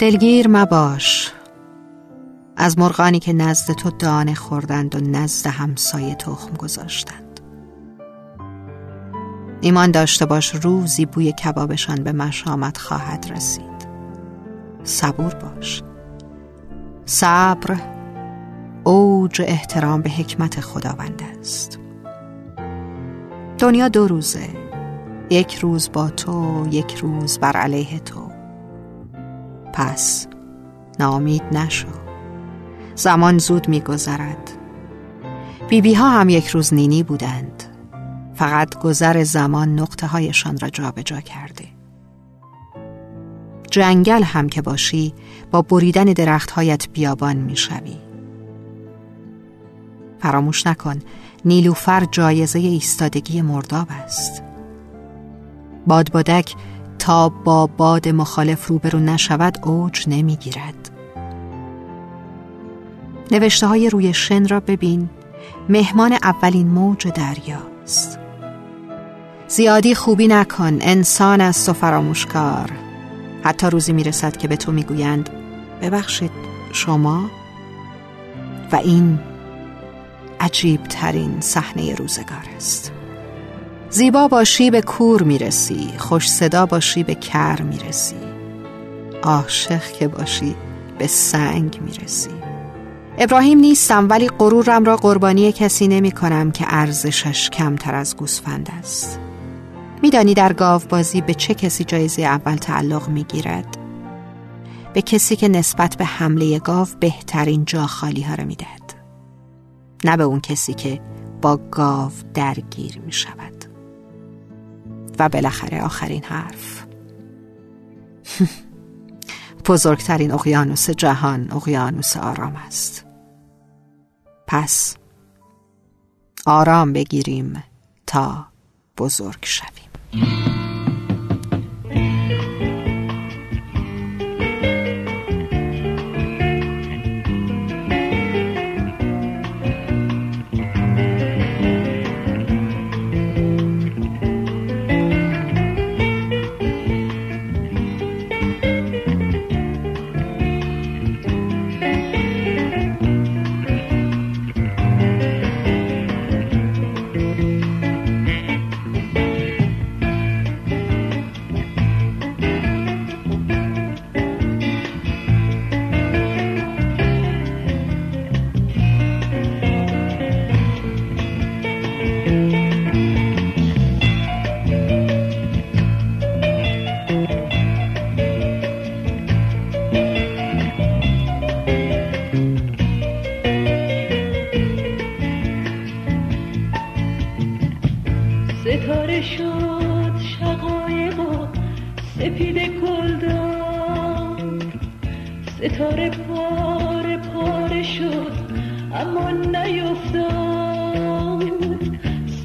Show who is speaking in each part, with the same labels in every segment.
Speaker 1: دلگیر مباش. از مرغانی که نزد تو دانه خوردند و نزد همسایه تخم گذاشتند. ایمان داشته باش روزی بوی کبابشان به مشامت خواهد رسید. صبور باش. صبر اوج احترام به حکمت خداوند است. دنیا دو روزه. یک روز با تو یک روز بر علیه تو. پس نامید نشو. زمان زود میگذرد. بیبی ها هم یک روز نینی بودند. فقط گذر زمان نقطه هایشان را جابجا جا کرده. جنگل هم که باشی با بریدن درختهایت بیابان می‌شوی. فراموش نکن نیلوفر جایزه ایستادگی مرداب است. بادبادک تا با باد مخالف روبرو نشود اوج نمی‌گیرد. نوشته های روی شن را ببین. مهمان اولین موج دریاست. زیادی خوبی نکن انسان است و فراموشکار. حتی روزی می‌رسد که به تو می‌گویند ببخشید شما؟ و این عجیب ترین صحنه روزگار است زیبا باشی به کور می‌رسی خوش صدا باشی به کر می‌رسی. عاشق که باشی به سنگ می‌رسی. ابراهیم نیستم ولی غرورم را قربانی کسی نمی کنم که ارزشش کمتر از گوسفند است. میدانی در گاو بازی به چه کسی جایزه اول تعلق می‌گیرد؟ به کسی که نسبت به حمله گاو بهترین جا خالی ها را می‌دهد. نه به اون کسی که با گاو درگیر می شود و بالاخره آخرین حرف. بزرگترین اقیانوس جهان اقیانوس آرام است. پس آرام بگیریم تا بزرگ شویم.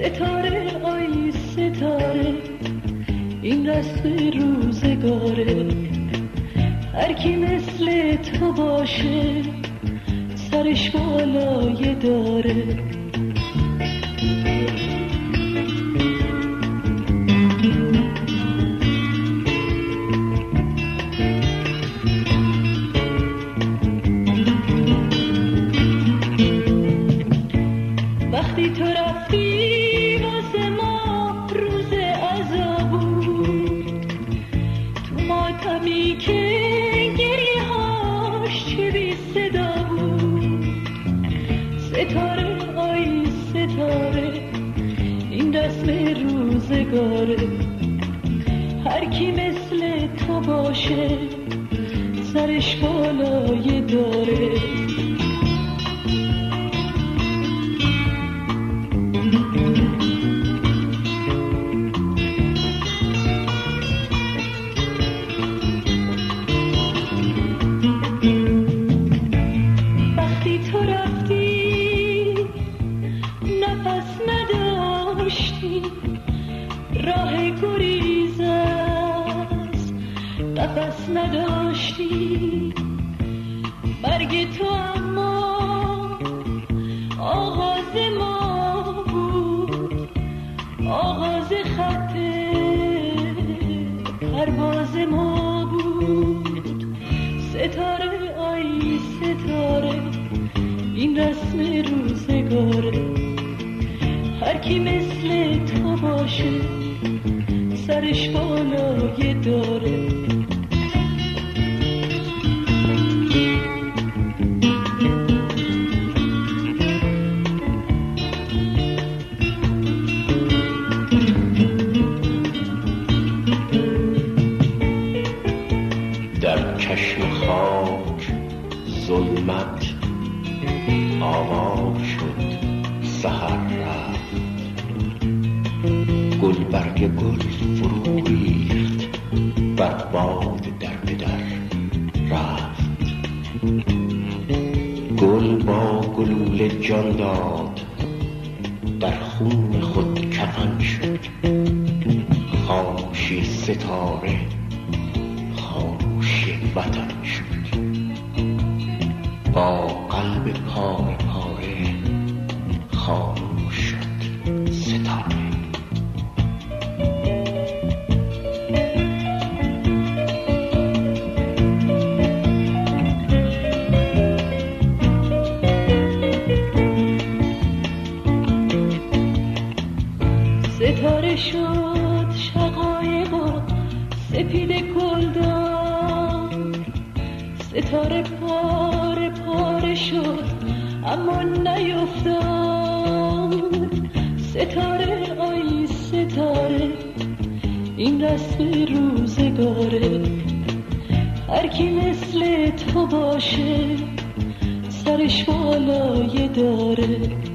Speaker 2: ستاره آی ستاره این رسم روزگاره. هر کی مثل تو باشه سرش بالای داره.
Speaker 3: مثل تو باشه سرش بالای داره.
Speaker 2: ستاره آی ستاره این رسم روزگاره هر کی مثل تو باشه سرش بالای داره.
Speaker 4: گل فرو ریخت بر باد در بدر رفت. گل با گلول جان داد در خون خود کفن شد. خاموشی ستاره خاموشی وطن شد. با قلب پاره پاره خاموش شد. ستاره.
Speaker 2: ستاره پاره پاره شد اما نیفتاد. ستاره آی ستاره این رسم روزگاره. هر کی مثل تو باشه سرش بالای داره.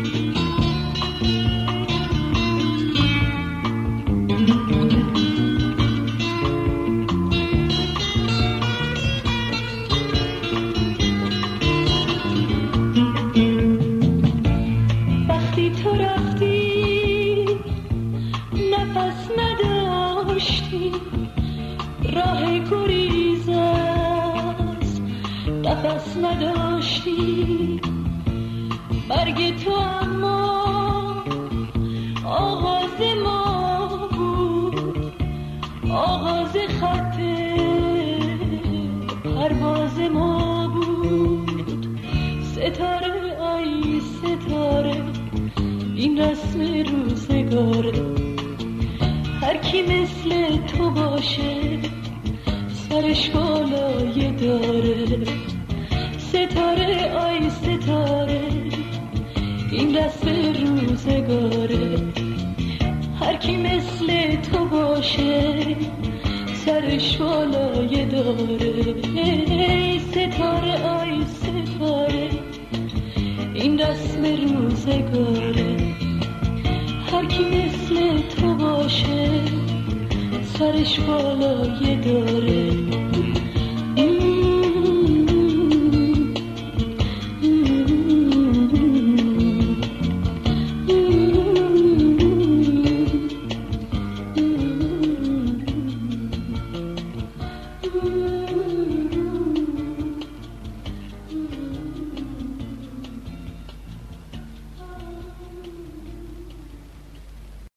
Speaker 2: آغاز خط پرواز ما بود. ستاره آی ستاره این رسم روزگاره هر کی مثل تو باشه سرش بالای داره. ستاره آی ستاره این رسم روزگاره. هر کی مثل تو باشه سرش بالای داره. ستاره آی ستاره این رسم روزگاره. هر کی مثل تو باشه سرش بالای داره.